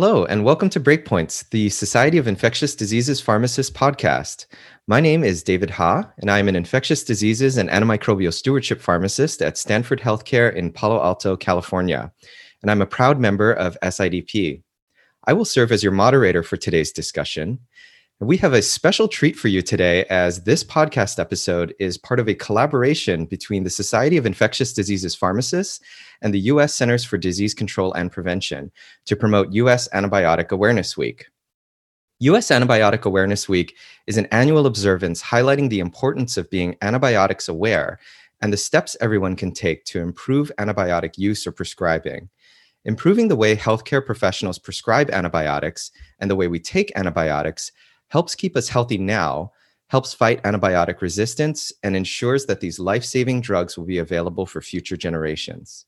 Hello, and welcome to Breakpoints, the Society of Infectious Diseases Pharmacists podcast. My name is David Ha, and I am an infectious diseases and antimicrobial stewardship pharmacist at Stanford Healthcare in Palo Alto, California. And I'm a proud member of SIDP. I will serve as your moderator for today's discussion. We have a special treat for you today, as this podcast episode is part of a collaboration between the Society of Infectious Diseases Pharmacists and the U.S. Centers for Disease Control and Prevention to promote U.S. Antibiotic Awareness Week. U.S. Antibiotic Awareness Week is an annual observance highlighting the importance of being antibiotics aware and the steps everyone can take to improve antibiotic use or prescribing. Improving the way healthcare professionals prescribe antibiotics and the way we take antibiotics helps keep us healthy now, helps fight antibiotic resistance, and ensures that these life saving drugs will be available for future generations.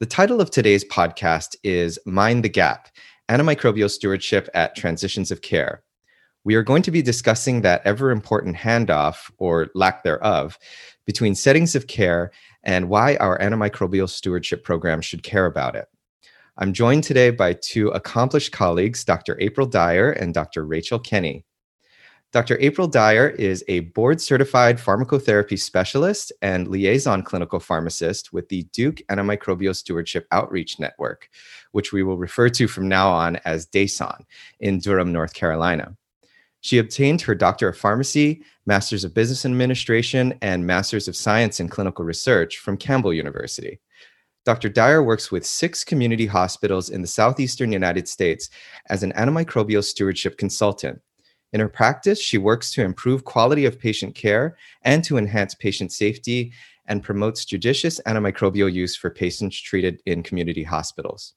The title of today's podcast is Mind the Gap Antimicrobial Stewardship at Transitions of Care. We are going to be discussing that ever important handoff, or lack thereof, between settings of care and why our antimicrobial stewardship program should care about it. I'm joined today by two accomplished colleagues, Dr. April Dyer and Dr. Rachel Kenney. Dr. April Dyer is a board certified pharmacotherapy specialist and liaison clinical pharmacist with the Duke Antimicrobial Stewardship Outreach Network, which we will refer to from now on as DASON in Durham, North Carolina. She obtained her Doctor of Pharmacy, Masters of Business Administration, and Masters of Science in Clinical Research from Campbell University. Dr. Dyer works with six community hospitals in the southeastern United States as an antimicrobial stewardship consultant. In her practice, she works to improve quality of patient care and to enhance patient safety and promotes judicious antimicrobial use for patients treated in community hospitals.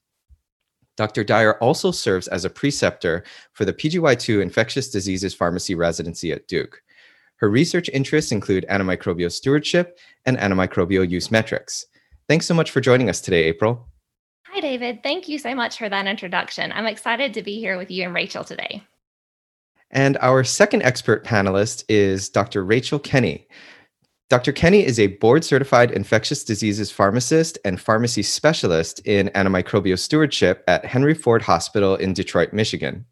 Dr. Dyer also serves as a preceptor for the PGY2 Infectious Diseases Pharmacy residency at Duke. Her research interests include antimicrobial stewardship and antimicrobial use metrics. Thanks so much for joining us today, April. Hi, David. Thank you so much for that introduction. I'm excited to be here with you and Rachel today. And our second expert panelist is Dr. Rachel Kenney. Dr. Kenney is a board certified infectious diseases pharmacist and pharmacy specialist in antimicrobial stewardship at Henry Ford Hospital in Detroit, Michigan.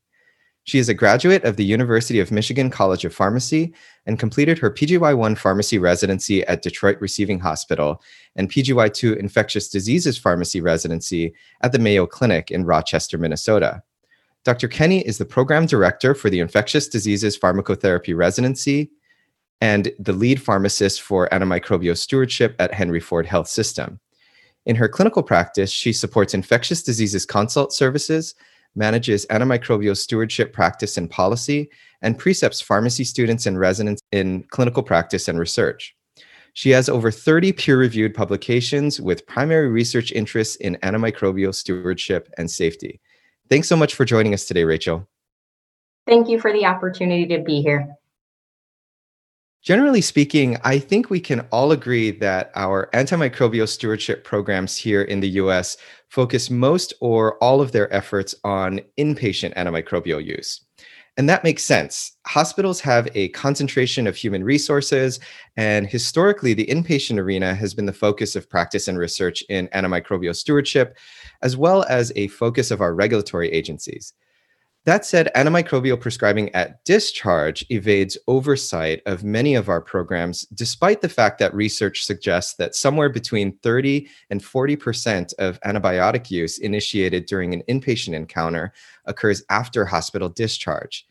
She is a graduate of the University of Michigan College of Pharmacy and completed her PGY1 pharmacy residency at Detroit Receiving Hospital and PGY2 infectious diseases pharmacy residency at the Mayo Clinic in Rochester, Minnesota. Dr. Kenney is the program director for the infectious diseases pharmacotherapy residency and the lead pharmacist for antimicrobial stewardship at Henry Ford Health System. In her clinical practice, she supports infectious diseases consult services manages antimicrobial stewardship practice and policy, and precepts pharmacy students and residents in clinical practice and research. She has over 30 peer reviewed publications with primary research interests in antimicrobial stewardship and safety. Thanks so much for joining us today, Rachel. Thank you for the opportunity to be here. Generally speaking, I think we can all agree that our antimicrobial stewardship programs here in the US focus most or all of their efforts on inpatient antimicrobial use. And that makes sense. Hospitals have a concentration of human resources, and historically, the inpatient arena has been the focus of practice and research in antimicrobial stewardship, as well as a focus of our regulatory agencies. That said, antimicrobial prescribing at discharge evades oversight of many of our programs, despite the fact that research suggests that somewhere between 30 and 40% of antibiotic use initiated during an inpatient encounter occurs after hospital discharge.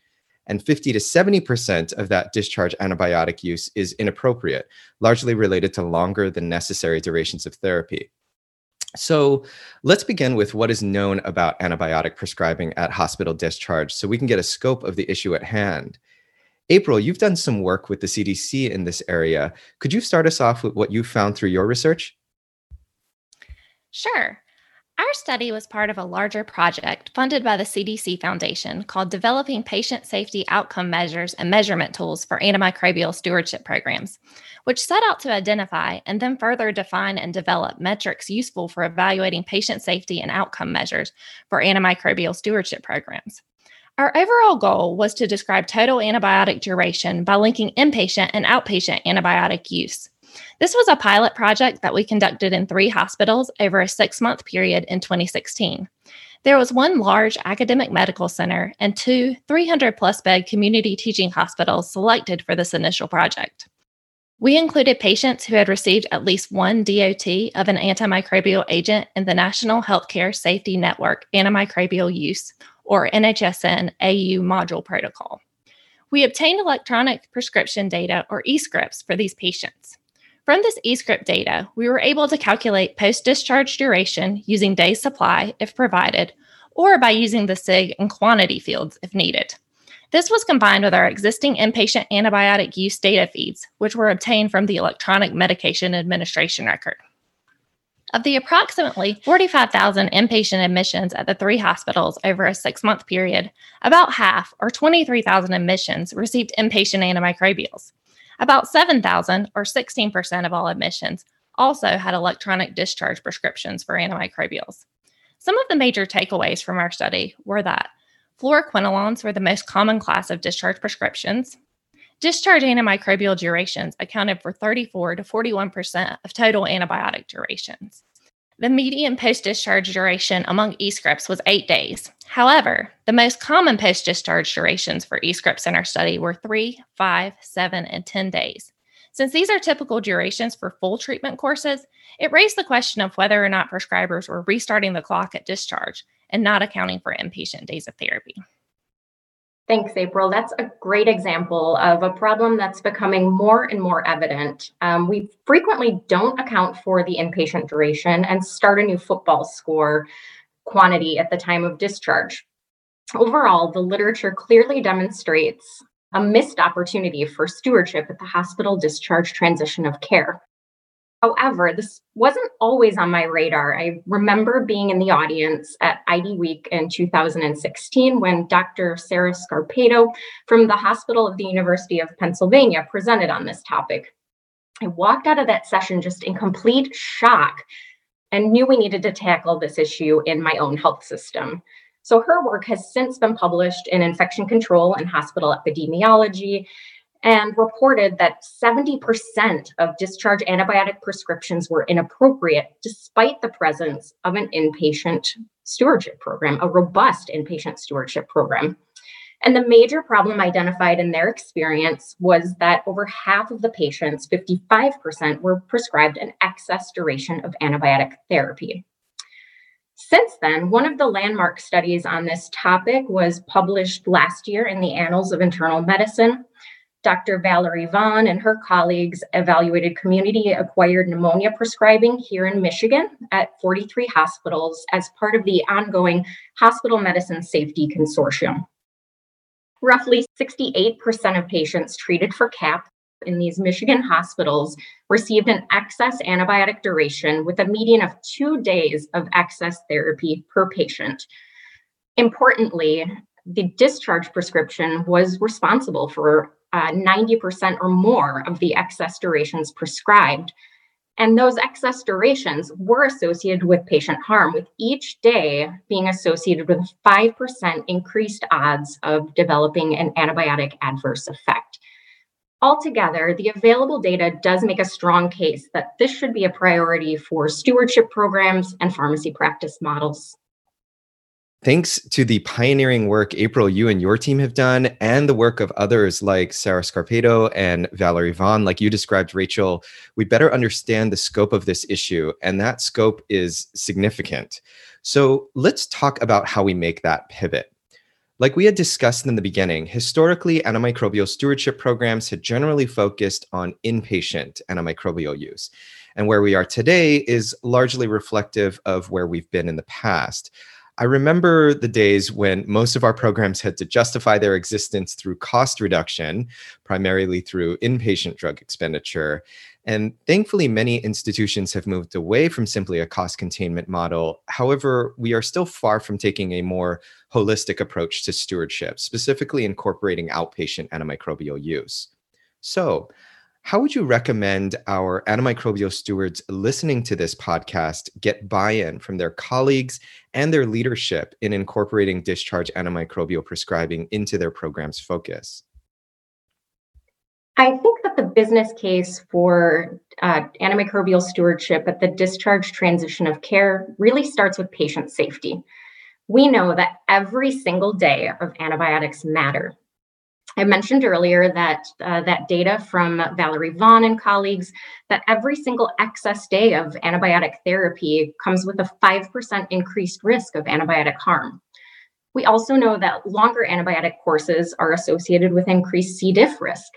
And 50 to 70% of that discharge antibiotic use is inappropriate, largely related to longer than necessary durations of therapy. So let's begin with what is known about antibiotic prescribing at hospital discharge so we can get a scope of the issue at hand. April, you've done some work with the CDC in this area. Could you start us off with what you found through your research? Sure. Our study was part of a larger project funded by the CDC Foundation called Developing Patient Safety Outcome Measures and Measurement Tools for Antimicrobial Stewardship Programs, which set out to identify and then further define and develop metrics useful for evaluating patient safety and outcome measures for antimicrobial stewardship programs. Our overall goal was to describe total antibiotic duration by linking inpatient and outpatient antibiotic use. This was a pilot project that we conducted in three hospitals over a six month period in 2016. There was one large academic medical center and two 300 plus bed community teaching hospitals selected for this initial project. We included patients who had received at least one DOT of an antimicrobial agent in the National Healthcare Safety Network Antimicrobial Use, or NHSN AU module protocol. We obtained electronic prescription data, or e-scripts, for these patients. From this eScript data, we were able to calculate post discharge duration using day supply if provided, or by using the SIG and quantity fields if needed. This was combined with our existing inpatient antibiotic use data feeds, which were obtained from the electronic medication administration record. Of the approximately 45,000 inpatient admissions at the three hospitals over a six month period, about half, or 23,000 admissions, received inpatient antimicrobials. About 7,000, or 16% of all admissions, also had electronic discharge prescriptions for antimicrobials. Some of the major takeaways from our study were that fluoroquinolones were the most common class of discharge prescriptions. Discharge antimicrobial durations accounted for 34 to 41% of total antibiotic durations. The median post discharge duration among e-scripts was eight days. However, the most common post discharge durations for e-scripts in our study were three, five, seven, and 10 days. Since these are typical durations for full treatment courses, it raised the question of whether or not prescribers were restarting the clock at discharge and not accounting for inpatient days of therapy. Thanks, April. That's a great example of a problem that's becoming more and more evident. Um, we frequently don't account for the inpatient duration and start a new football score quantity at the time of discharge. Overall, the literature clearly demonstrates a missed opportunity for stewardship at the hospital discharge transition of care. However, this wasn't always on my radar. I remember being in the audience at IDWeek in 2016 when Dr. Sarah Scarpato from the Hospital of the University of Pennsylvania presented on this topic. I walked out of that session just in complete shock and knew we needed to tackle this issue in my own health system. So her work has since been published in Infection Control and Hospital Epidemiology and reported that 70% of discharge antibiotic prescriptions were inappropriate despite the presence of an inpatient stewardship program, a robust inpatient stewardship program. And the major problem identified in their experience was that over half of the patients, 55%, were prescribed an excess duration of antibiotic therapy. Since then, one of the landmark studies on this topic was published last year in the Annals of Internal Medicine. Dr. Valerie Vaughn and her colleagues evaluated community acquired pneumonia prescribing here in Michigan at 43 hospitals as part of the ongoing Hospital Medicine Safety Consortium. Roughly 68% of patients treated for CAP in these Michigan hospitals received an excess antibiotic duration with a median of two days of excess therapy per patient. Importantly, the discharge prescription was responsible for uh, 90% or more of the excess durations prescribed. And those excess durations were associated with patient harm, with each day being associated with 5% increased odds of developing an antibiotic adverse effect. Altogether, the available data does make a strong case that this should be a priority for stewardship programs and pharmacy practice models. Thanks to the pioneering work, April, you and your team have done, and the work of others like Sarah Scarpato and Valerie Vaughn, like you described, Rachel, we better understand the scope of this issue, and that scope is significant. So let's talk about how we make that pivot. Like we had discussed in the beginning, historically, antimicrobial stewardship programs had generally focused on inpatient antimicrobial use. And where we are today is largely reflective of where we've been in the past. I remember the days when most of our programs had to justify their existence through cost reduction, primarily through inpatient drug expenditure. And thankfully, many institutions have moved away from simply a cost containment model. However, we are still far from taking a more holistic approach to stewardship, specifically incorporating outpatient antimicrobial use. So, how would you recommend our antimicrobial stewards listening to this podcast get buy in from their colleagues and their leadership in incorporating discharge antimicrobial prescribing into their program's focus? I think that the business case for uh, antimicrobial stewardship at the discharge transition of care really starts with patient safety. We know that every single day of antibiotics matter. I mentioned earlier that uh, that data from Valerie Vaughn and colleagues that every single excess day of antibiotic therapy comes with a 5% increased risk of antibiotic harm. We also know that longer antibiotic courses are associated with increased C. diff risk.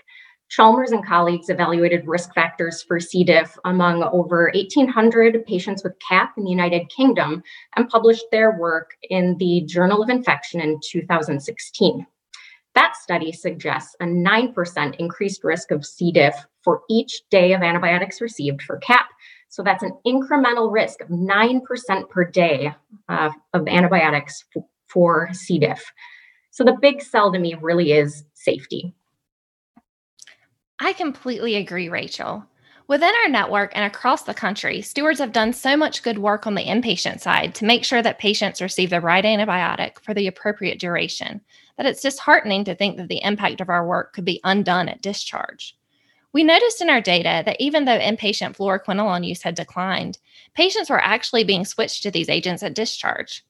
Chalmers and colleagues evaluated risk factors for C. diff among over 1,800 patients with CAP in the United Kingdom and published their work in the Journal of Infection in 2016. That study suggests a 9% increased risk of C. diff for each day of antibiotics received for CAP. So that's an incremental risk of 9% per day uh, of antibiotics f- for C. diff. So the big sell to me really is safety. I completely agree, Rachel. Within our network and across the country, stewards have done so much good work on the inpatient side to make sure that patients receive the right antibiotic for the appropriate duration that it's disheartening to think that the impact of our work could be undone at discharge. We noticed in our data that even though inpatient fluoroquinolone use had declined, patients were actually being switched to these agents at discharge.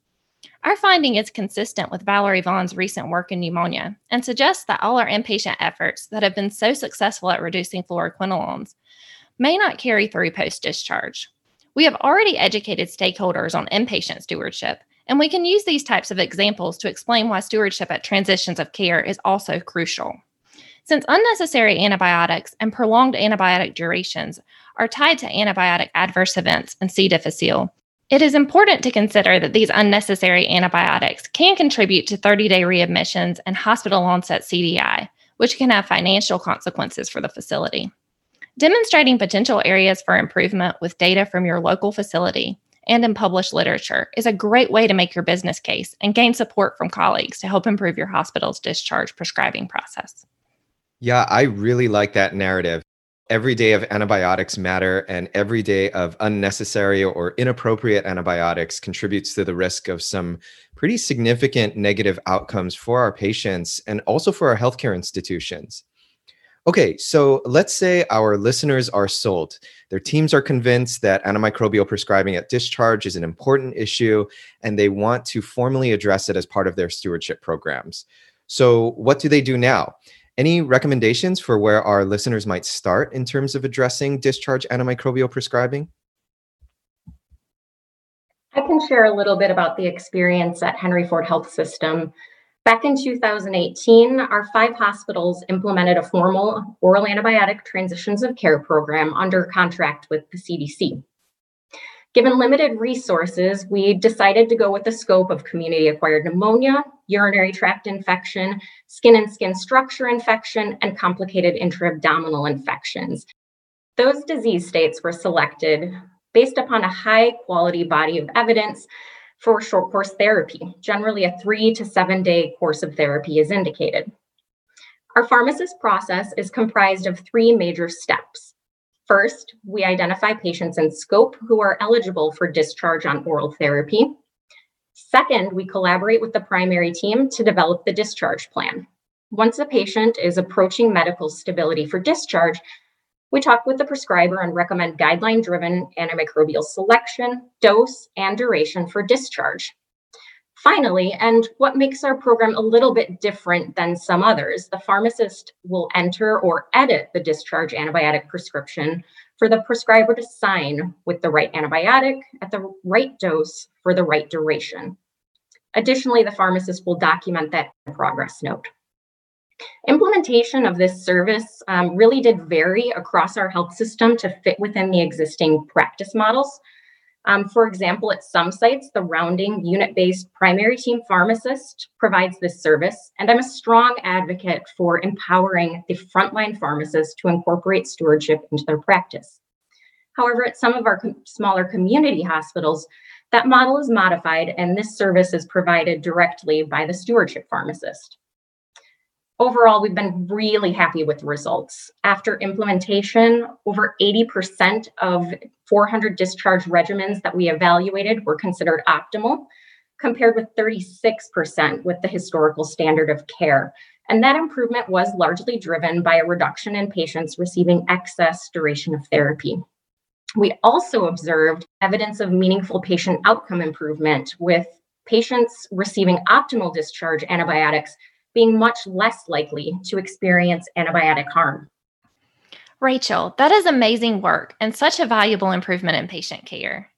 Our finding is consistent with Valerie Vaughn's recent work in pneumonia and suggests that all our inpatient efforts that have been so successful at reducing fluoroquinolones may not carry through post discharge. We have already educated stakeholders on inpatient stewardship and we can use these types of examples to explain why stewardship at transitions of care is also crucial. Since unnecessary antibiotics and prolonged antibiotic durations are tied to antibiotic adverse events and C. difficile, it is important to consider that these unnecessary antibiotics can contribute to 30 day readmissions and hospital onset CDI, which can have financial consequences for the facility. Demonstrating potential areas for improvement with data from your local facility and in published literature is a great way to make your business case and gain support from colleagues to help improve your hospital's discharge prescribing process. Yeah, I really like that narrative. Every day of antibiotics matter, and every day of unnecessary or inappropriate antibiotics contributes to the risk of some pretty significant negative outcomes for our patients and also for our healthcare institutions. Okay, so let's say our listeners are sold. Their teams are convinced that antimicrobial prescribing at discharge is an important issue and they want to formally address it as part of their stewardship programs. So, what do they do now? Any recommendations for where our listeners might start in terms of addressing discharge antimicrobial prescribing? I can share a little bit about the experience at Henry Ford Health System Back in 2018, our five hospitals implemented a formal oral antibiotic transitions of care program under contract with the CDC. Given limited resources, we decided to go with the scope of community acquired pneumonia, urinary tract infection, skin and skin structure infection, and complicated intra-abdominal infections. Those disease states were selected based upon a high quality body of evidence for short course therapy. Generally, a three to seven day course of therapy is indicated. Our pharmacist process is comprised of three major steps. First, we identify patients in scope who are eligible for discharge on oral therapy. Second, we collaborate with the primary team to develop the discharge plan. Once a patient is approaching medical stability for discharge, we talk with the prescriber and recommend guideline driven antimicrobial selection, dose, and duration for discharge. Finally, and what makes our program a little bit different than some others, the pharmacist will enter or edit the discharge antibiotic prescription for the prescriber to sign with the right antibiotic at the right dose for the right duration. Additionally, the pharmacist will document that progress note. Implementation of this service um, really did vary across our health system to fit within the existing practice models. Um, for example, at some sites, the rounding unit based primary team pharmacist provides this service, and I'm a strong advocate for empowering the frontline pharmacist to incorporate stewardship into their practice. However, at some of our com- smaller community hospitals, that model is modified, and this service is provided directly by the stewardship pharmacist. Overall, we've been really happy with the results. After implementation, over 80% of 400 discharge regimens that we evaluated were considered optimal, compared with 36% with the historical standard of care. And that improvement was largely driven by a reduction in patients receiving excess duration of therapy. We also observed evidence of meaningful patient outcome improvement with patients receiving optimal discharge antibiotics being much less likely to experience antibiotic harm. Rachel, that is amazing work and such a valuable improvement in patient care.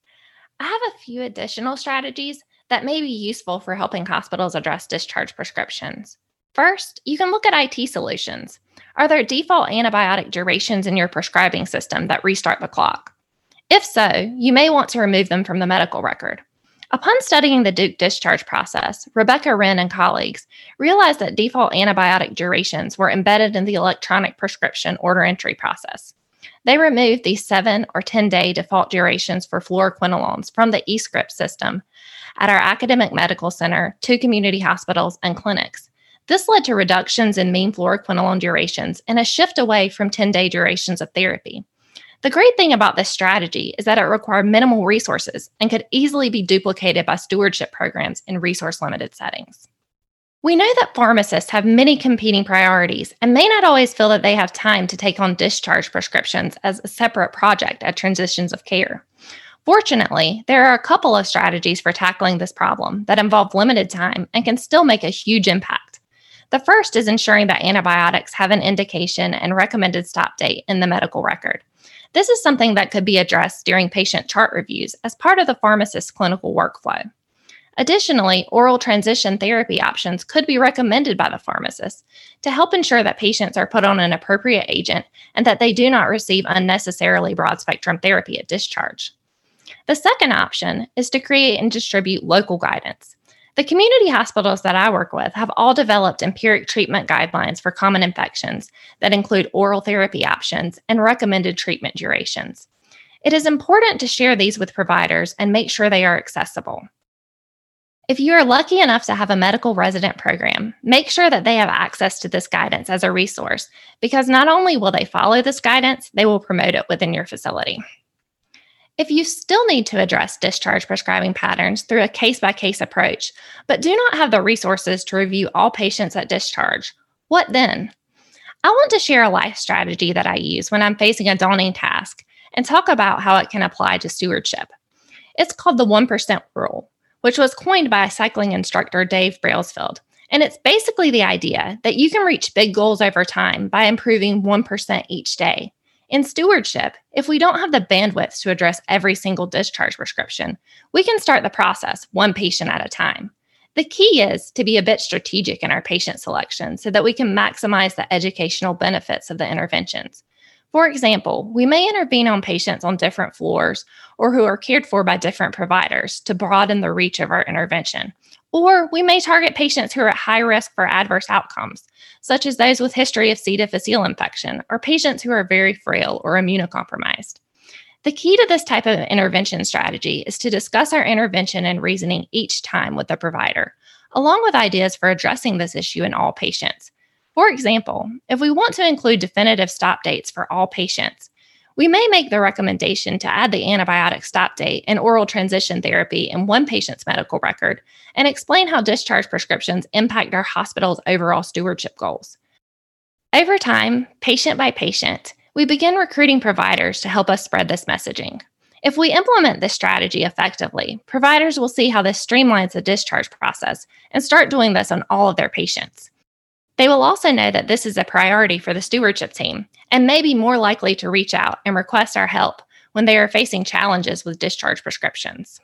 I have a few additional strategies that may be useful for helping hospitals address discharge prescriptions. First, you can look at IT solutions. Are there default antibiotic durations in your prescribing system that restart the clock? If so, you may want to remove them from the medical record. Upon studying the Duke discharge process, Rebecca Wrenn and colleagues realized that default antibiotic durations were embedded in the electronic prescription order entry process. They removed the 7 or 10 day default durations for fluoroquinolones from the eScript system at our academic medical center, two community hospitals, and clinics. This led to reductions in mean fluoroquinolone durations and a shift away from 10 day durations of therapy. The great thing about this strategy is that it required minimal resources and could easily be duplicated by stewardship programs in resource limited settings. We know that pharmacists have many competing priorities and may not always feel that they have time to take on discharge prescriptions as a separate project at transitions of care. Fortunately, there are a couple of strategies for tackling this problem that involve limited time and can still make a huge impact. The first is ensuring that antibiotics have an indication and recommended stop date in the medical record. This is something that could be addressed during patient chart reviews as part of the pharmacist's clinical workflow. Additionally, oral transition therapy options could be recommended by the pharmacist to help ensure that patients are put on an appropriate agent and that they do not receive unnecessarily broad spectrum therapy at discharge. The second option is to create and distribute local guidance. The community hospitals that I work with have all developed empiric treatment guidelines for common infections that include oral therapy options and recommended treatment durations. It is important to share these with providers and make sure they are accessible. If you are lucky enough to have a medical resident program, make sure that they have access to this guidance as a resource because not only will they follow this guidance, they will promote it within your facility. If you still need to address discharge prescribing patterns through a case by case approach, but do not have the resources to review all patients at discharge, what then? I want to share a life strategy that I use when I'm facing a daunting task and talk about how it can apply to stewardship. It's called the 1% rule, which was coined by cycling instructor Dave Brailsford. And it's basically the idea that you can reach big goals over time by improving 1% each day. In stewardship, if we don't have the bandwidth to address every single discharge prescription, we can start the process one patient at a time. The key is to be a bit strategic in our patient selection so that we can maximize the educational benefits of the interventions. For example, we may intervene on patients on different floors or who are cared for by different providers to broaden the reach of our intervention. Or we may target patients who are at high risk for adverse outcomes, such as those with history of C. difficile infection or patients who are very frail or immunocompromised. The key to this type of intervention strategy is to discuss our intervention and reasoning each time with the provider, along with ideas for addressing this issue in all patients. For example, if we want to include definitive stop dates for all patients, we may make the recommendation to add the antibiotic stop date and oral transition therapy in one patient's medical record and explain how discharge prescriptions impact our hospital's overall stewardship goals. Over time, patient by patient, we begin recruiting providers to help us spread this messaging. If we implement this strategy effectively, providers will see how this streamlines the discharge process and start doing this on all of their patients. They will also know that this is a priority for the stewardship team and may be more likely to reach out and request our help when they are facing challenges with discharge prescriptions.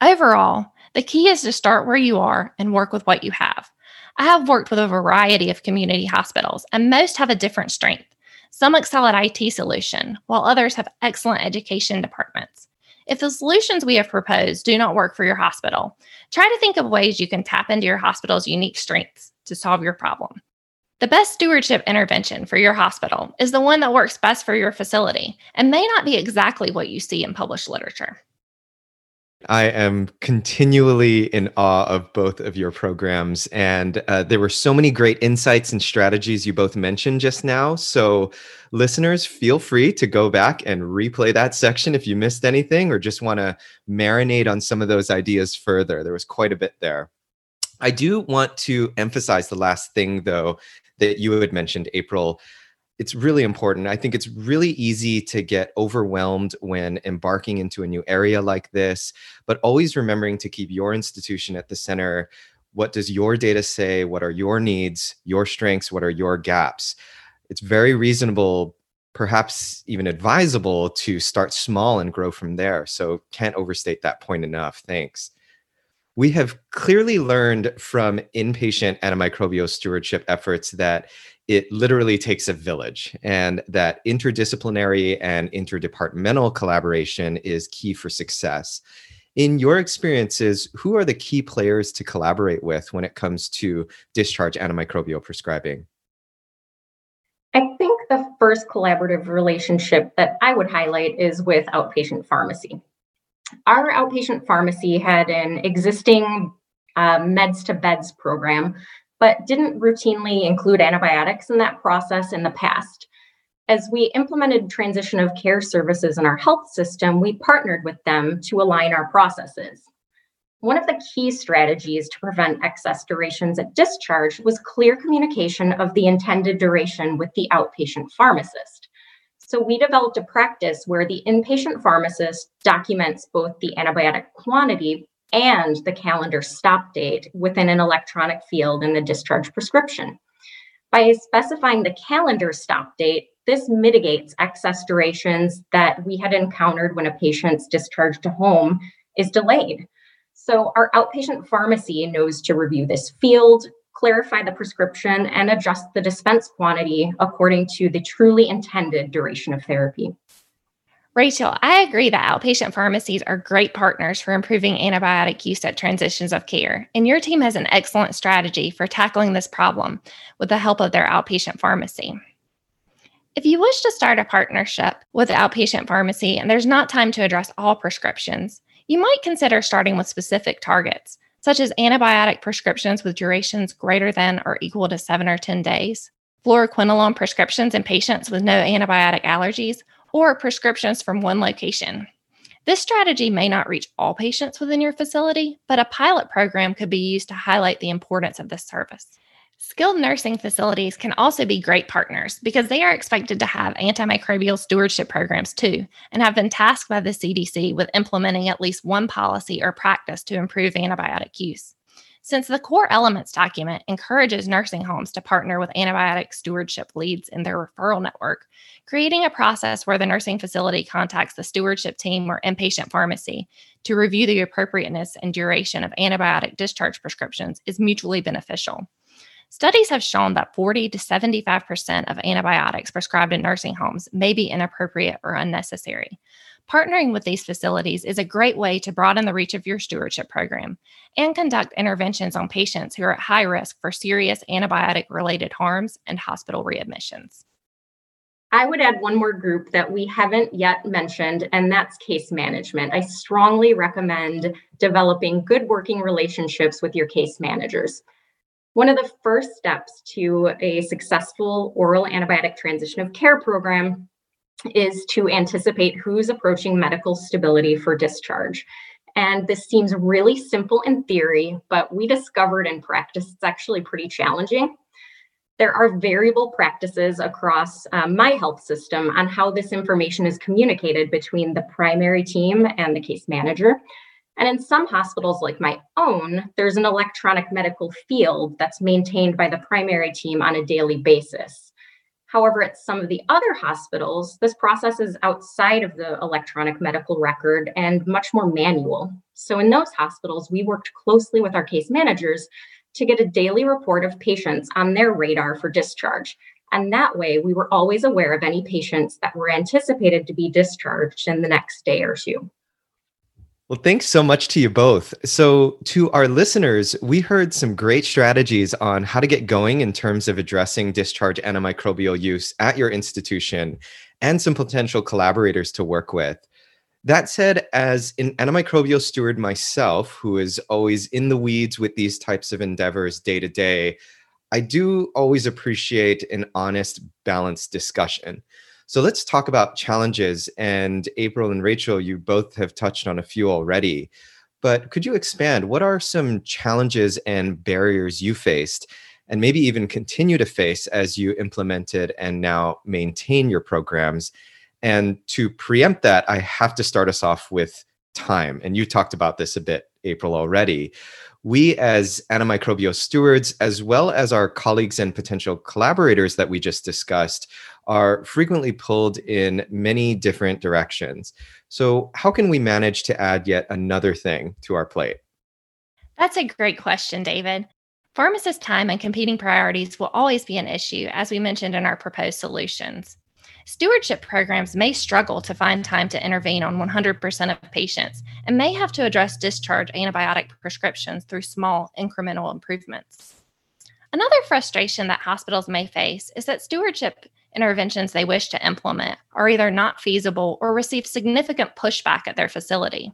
Overall, the key is to start where you are and work with what you have. I have worked with a variety of community hospitals, and most have a different strength. Some excel at IT solution, while others have excellent education departments. If the solutions we have proposed do not work for your hospital, try to think of ways you can tap into your hospital's unique strengths to solve your problem. The best stewardship intervention for your hospital is the one that works best for your facility and may not be exactly what you see in published literature. I am continually in awe of both of your programs. And uh, there were so many great insights and strategies you both mentioned just now. So, listeners, feel free to go back and replay that section if you missed anything or just want to marinate on some of those ideas further. There was quite a bit there. I do want to emphasize the last thing, though, that you had mentioned, April. It's really important. I think it's really easy to get overwhelmed when embarking into a new area like this, but always remembering to keep your institution at the center. What does your data say? What are your needs, your strengths? What are your gaps? It's very reasonable, perhaps even advisable to start small and grow from there. So, can't overstate that point enough. Thanks. We have clearly learned from inpatient antimicrobial stewardship efforts that it literally takes a village and that interdisciplinary and interdepartmental collaboration is key for success. In your experiences, who are the key players to collaborate with when it comes to discharge antimicrobial prescribing? I think the first collaborative relationship that I would highlight is with outpatient pharmacy. Our outpatient pharmacy had an existing uh, meds to beds program but didn't routinely include antibiotics in that process in the past. As we implemented transition of care services in our health system, we partnered with them to align our processes. One of the key strategies to prevent excess durations at discharge was clear communication of the intended duration with the outpatient pharmacist. So we developed a practice where the inpatient pharmacist documents both the antibiotic quantity and the calendar stop date within an electronic field in the discharge prescription. By specifying the calendar stop date, this mitigates excess durations that we had encountered when a patient's discharge to home is delayed. So, our outpatient pharmacy knows to review this field, clarify the prescription, and adjust the dispense quantity according to the truly intended duration of therapy. Rachel, I agree that outpatient pharmacies are great partners for improving antibiotic use at transitions of care, and your team has an excellent strategy for tackling this problem with the help of their outpatient pharmacy. If you wish to start a partnership with the outpatient pharmacy and there's not time to address all prescriptions, you might consider starting with specific targets, such as antibiotic prescriptions with durations greater than or equal to 7 or 10 days, fluoroquinolone prescriptions in patients with no antibiotic allergies, or prescriptions from one location. This strategy may not reach all patients within your facility, but a pilot program could be used to highlight the importance of this service. Skilled nursing facilities can also be great partners because they are expected to have antimicrobial stewardship programs too, and have been tasked by the CDC with implementing at least one policy or practice to improve antibiotic use. Since the core elements document encourages nursing homes to partner with antibiotic stewardship leads in their referral network, creating a process where the nursing facility contacts the stewardship team or inpatient pharmacy to review the appropriateness and duration of antibiotic discharge prescriptions is mutually beneficial. Studies have shown that 40 to 75% of antibiotics prescribed in nursing homes may be inappropriate or unnecessary. Partnering with these facilities is a great way to broaden the reach of your stewardship program and conduct interventions on patients who are at high risk for serious antibiotic related harms and hospital readmissions. I would add one more group that we haven't yet mentioned, and that's case management. I strongly recommend developing good working relationships with your case managers. One of the first steps to a successful oral antibiotic transition of care program is to anticipate who's approaching medical stability for discharge. And this seems really simple in theory, but we discovered in practice it's actually pretty challenging. There are variable practices across um, my health system on how this information is communicated between the primary team and the case manager. And in some hospitals, like my own, there's an electronic medical field that's maintained by the primary team on a daily basis. However, at some of the other hospitals, this process is outside of the electronic medical record and much more manual. So, in those hospitals, we worked closely with our case managers to get a daily report of patients on their radar for discharge. And that way, we were always aware of any patients that were anticipated to be discharged in the next day or two. Well, thanks so much to you both. So, to our listeners, we heard some great strategies on how to get going in terms of addressing discharge antimicrobial use at your institution and some potential collaborators to work with. That said, as an antimicrobial steward myself, who is always in the weeds with these types of endeavors day to day, I do always appreciate an honest, balanced discussion. So let's talk about challenges. And April and Rachel, you both have touched on a few already. But could you expand? What are some challenges and barriers you faced? and maybe even continue to face as you implemented and now maintain your programs. And to preempt that, I have to start us off with time. And you talked about this a bit, April, already. We, as antimicrobial stewards, as well as our colleagues and potential collaborators that we just discussed, are frequently pulled in many different directions. So, how can we manage to add yet another thing to our plate? That's a great question, David. Pharmacist time and competing priorities will always be an issue, as we mentioned in our proposed solutions. Stewardship programs may struggle to find time to intervene on 100% of patients and may have to address discharge antibiotic prescriptions through small incremental improvements. Another frustration that hospitals may face is that stewardship interventions they wish to implement are either not feasible or receive significant pushback at their facility.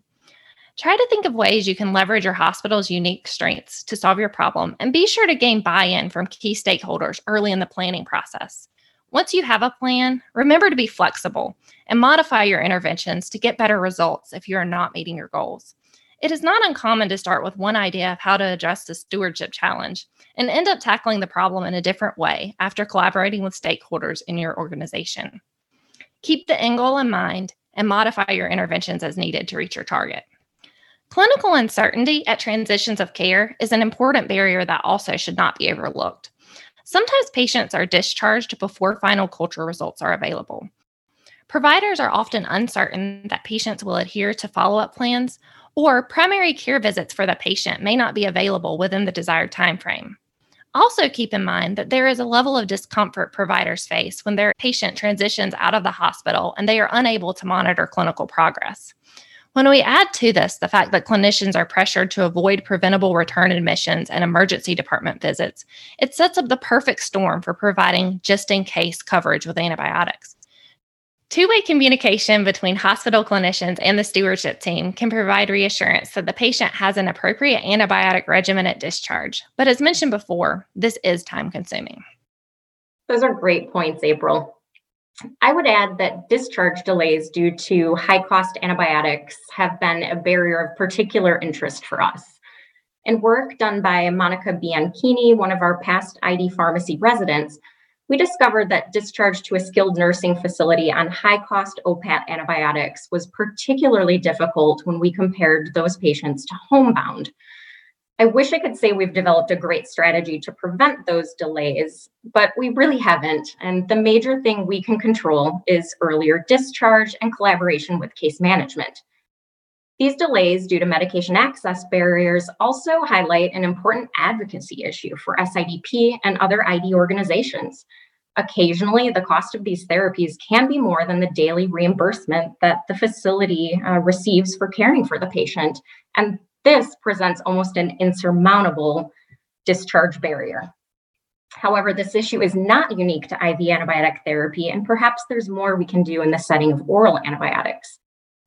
Try to think of ways you can leverage your hospital's unique strengths to solve your problem and be sure to gain buy in from key stakeholders early in the planning process. Once you have a plan, remember to be flexible and modify your interventions to get better results if you are not meeting your goals. It is not uncommon to start with one idea of how to address the stewardship challenge and end up tackling the problem in a different way after collaborating with stakeholders in your organization. Keep the end goal in mind and modify your interventions as needed to reach your target. Clinical uncertainty at transitions of care is an important barrier that also should not be overlooked. Sometimes patients are discharged before final culture results are available. Providers are often uncertain that patients will adhere to follow up plans, or primary care visits for the patient may not be available within the desired timeframe. Also, keep in mind that there is a level of discomfort providers face when their patient transitions out of the hospital and they are unable to monitor clinical progress. When we add to this the fact that clinicians are pressured to avoid preventable return admissions and emergency department visits, it sets up the perfect storm for providing just in case coverage with antibiotics. Two way communication between hospital clinicians and the stewardship team can provide reassurance that the patient has an appropriate antibiotic regimen at discharge. But as mentioned before, this is time consuming. Those are great points, April. I would add that discharge delays due to high cost antibiotics have been a barrier of particular interest for us. In work done by Monica Bianchini, one of our past ID pharmacy residents, we discovered that discharge to a skilled nursing facility on high cost OPAT antibiotics was particularly difficult when we compared those patients to homebound, I wish I could say we've developed a great strategy to prevent those delays, but we really haven't. And the major thing we can control is earlier discharge and collaboration with case management. These delays due to medication access barriers also highlight an important advocacy issue for SIDP and other ID organizations. Occasionally, the cost of these therapies can be more than the daily reimbursement that the facility uh, receives for caring for the patient. And this presents almost an insurmountable discharge barrier. However, this issue is not unique to IV antibiotic therapy, and perhaps there's more we can do in the setting of oral antibiotics.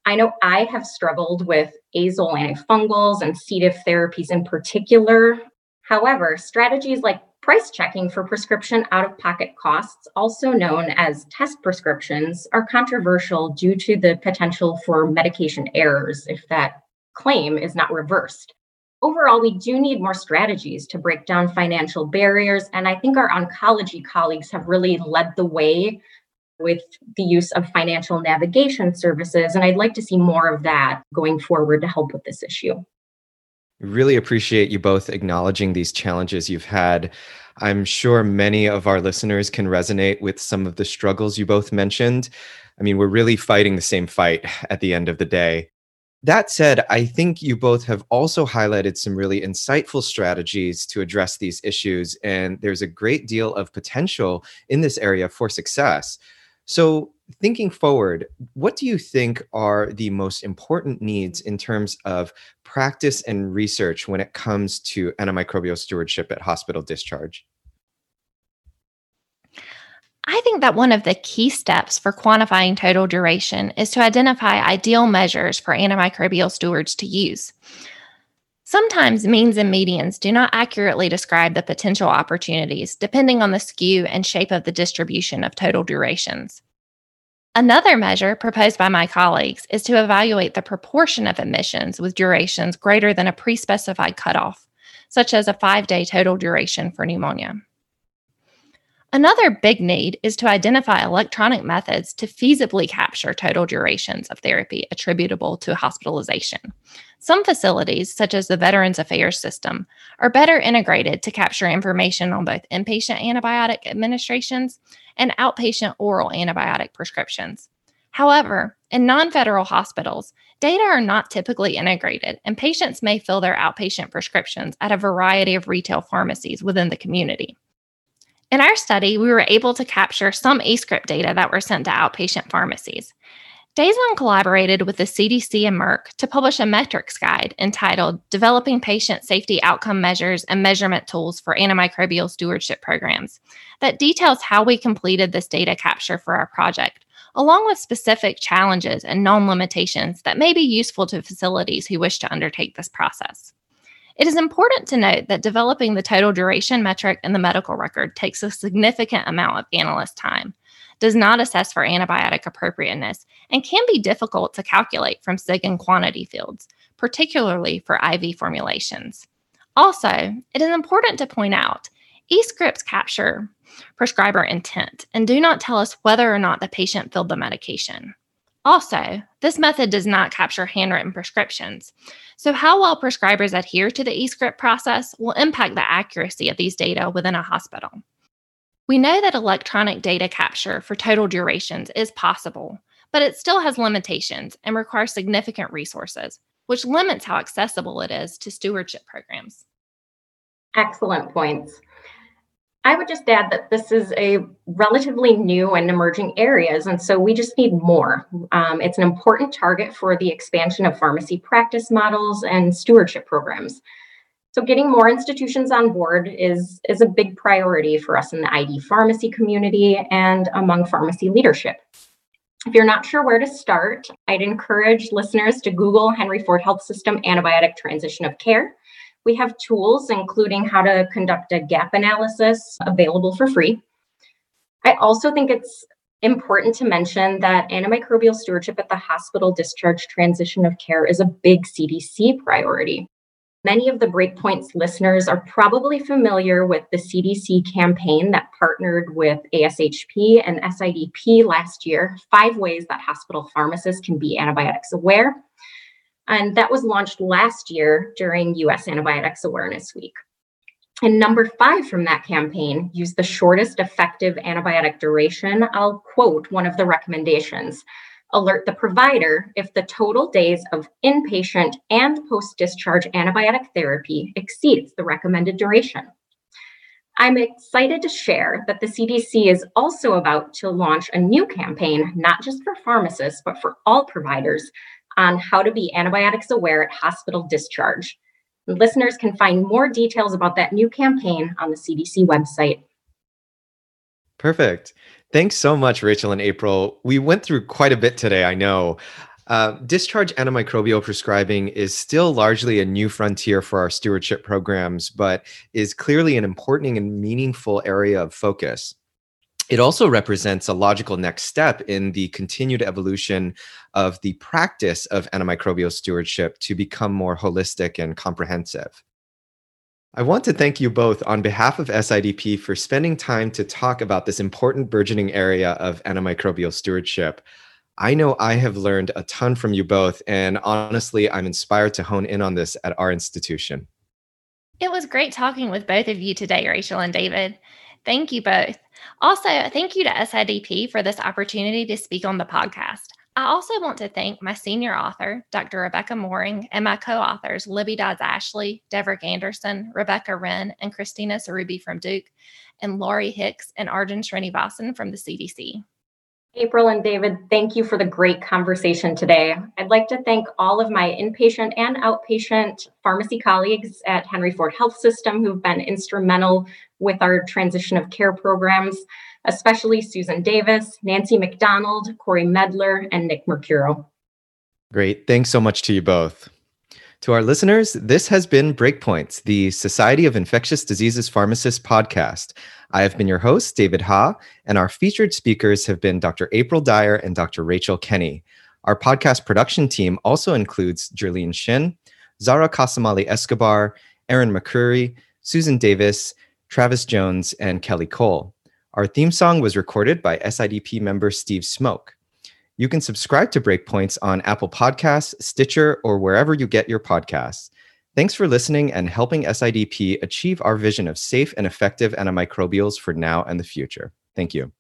I know I have struggled with azole antifungals and C. diff therapies in particular. However, strategies like price checking for prescription out of pocket costs, also known as test prescriptions, are controversial due to the potential for medication errors if that claim is not reversed. Overall, we do need more strategies to break down financial barriers. And I think our oncology colleagues have really led the way with the use of financial navigation services. And I'd like to see more of that going forward to help with this issue. Really appreciate you both acknowledging these challenges you've had. I'm sure many of our listeners can resonate with some of the struggles you both mentioned. I mean, we're really fighting the same fight at the end of the day. That said, I think you both have also highlighted some really insightful strategies to address these issues, and there's a great deal of potential in this area for success. So, thinking forward, what do you think are the most important needs in terms of practice and research when it comes to antimicrobial stewardship at hospital discharge? I think that one of the key steps for quantifying total duration is to identify ideal measures for antimicrobial stewards to use. Sometimes means and medians do not accurately describe the potential opportunities depending on the skew and shape of the distribution of total durations. Another measure proposed by my colleagues is to evaluate the proportion of admissions with durations greater than a pre specified cutoff, such as a five day total duration for pneumonia. Another big need is to identify electronic methods to feasibly capture total durations of therapy attributable to hospitalization. Some facilities, such as the Veterans Affairs System, are better integrated to capture information on both inpatient antibiotic administrations and outpatient oral antibiotic prescriptions. However, in non federal hospitals, data are not typically integrated, and patients may fill their outpatient prescriptions at a variety of retail pharmacies within the community. In our study, we were able to capture some eScript data that were sent to outpatient pharmacies. DASON collaborated with the CDC and Merck to publish a metrics guide entitled Developing Patient Safety Outcome Measures and Measurement Tools for Antimicrobial Stewardship Programs that details how we completed this data capture for our project, along with specific challenges and known limitations that may be useful to facilities who wish to undertake this process. It is important to note that developing the total duration metric in the medical record takes a significant amount of analyst time, does not assess for antibiotic appropriateness, and can be difficult to calculate from SIG and quantity fields, particularly for IV formulations. Also, it is important to point out e-scripts capture prescriber intent and do not tell us whether or not the patient filled the medication. Also, this method does not capture handwritten prescriptions. So, how well prescribers adhere to the eScript process will impact the accuracy of these data within a hospital. We know that electronic data capture for total durations is possible, but it still has limitations and requires significant resources, which limits how accessible it is to stewardship programs. Excellent points. I would just add that this is a relatively new and emerging areas, and so we just need more. Um, it's an important target for the expansion of pharmacy practice models and stewardship programs. So getting more institutions on board is, is a big priority for us in the ID pharmacy community and among pharmacy leadership. If you're not sure where to start, I'd encourage listeners to Google Henry Ford Health System antibiotic transition of care we have tools, including how to conduct a gap analysis available for free. I also think it's important to mention that antimicrobial stewardship at the hospital discharge transition of care is a big CDC priority. Many of the Breakpoints listeners are probably familiar with the CDC campaign that partnered with ASHP and SIDP last year Five Ways That Hospital Pharmacists Can Be Antibiotics Aware. And that was launched last year during US Antibiotics Awareness Week. And number five from that campaign used the shortest effective antibiotic duration. I'll quote one of the recommendations alert the provider if the total days of inpatient and post discharge antibiotic therapy exceeds the recommended duration. I'm excited to share that the CDC is also about to launch a new campaign, not just for pharmacists, but for all providers on how to be antibiotics aware at hospital discharge. Listeners can find more details about that new campaign on the CDC website. Perfect. Thanks so much, Rachel and April. We went through quite a bit today, I know. Uh, discharge antimicrobial prescribing is still largely a new frontier for our stewardship programs, but is clearly an important and meaningful area of focus it also represents a logical next step in the continued evolution of the practice of antimicrobial stewardship to become more holistic and comprehensive. I want to thank you both on behalf of SIDP for spending time to talk about this important burgeoning area of antimicrobial stewardship. I know I have learned a ton from you both, and honestly, I'm inspired to hone in on this at our institution. It was great talking with both of you today, Rachel and David. Thank you both. Also, thank you to SIDP for this opportunity to speak on the podcast. I also want to thank my senior author, Dr. Rebecca Moehring, and my co authors, Libby Dodds Ashley, Deverick Anderson, Rebecca Wrenn, and Christina Sarubbi from Duke, and Laurie Hicks and Arjun Srinivasan from the CDC. April and David, thank you for the great conversation today. I'd like to thank all of my inpatient and outpatient pharmacy colleagues at Henry Ford Health System who've been instrumental with our transition of care programs, especially Susan Davis, Nancy McDonald, Corey Medler, and Nick Mercuro. Great. Thanks so much to you both. To our listeners, this has been Breakpoints, the Society of Infectious Diseases Pharmacists podcast. I have been your host, David Ha, and our featured speakers have been Dr. April Dyer and Dr. Rachel Kenney. Our podcast production team also includes Jerlene Shin, Zahra Kassamali Escobar, Erin McCreary, Susan Davis, Travis Jones, and Kelly Cole. Our theme song was recorded by SIDP member Steve Smoke. You can subscribe to Breakpoints on Apple Podcasts, Stitcher, or wherever you get your podcasts. Thanks for listening and helping SIDP achieve our vision of safe and effective antimicrobials for now and the future. Thank you.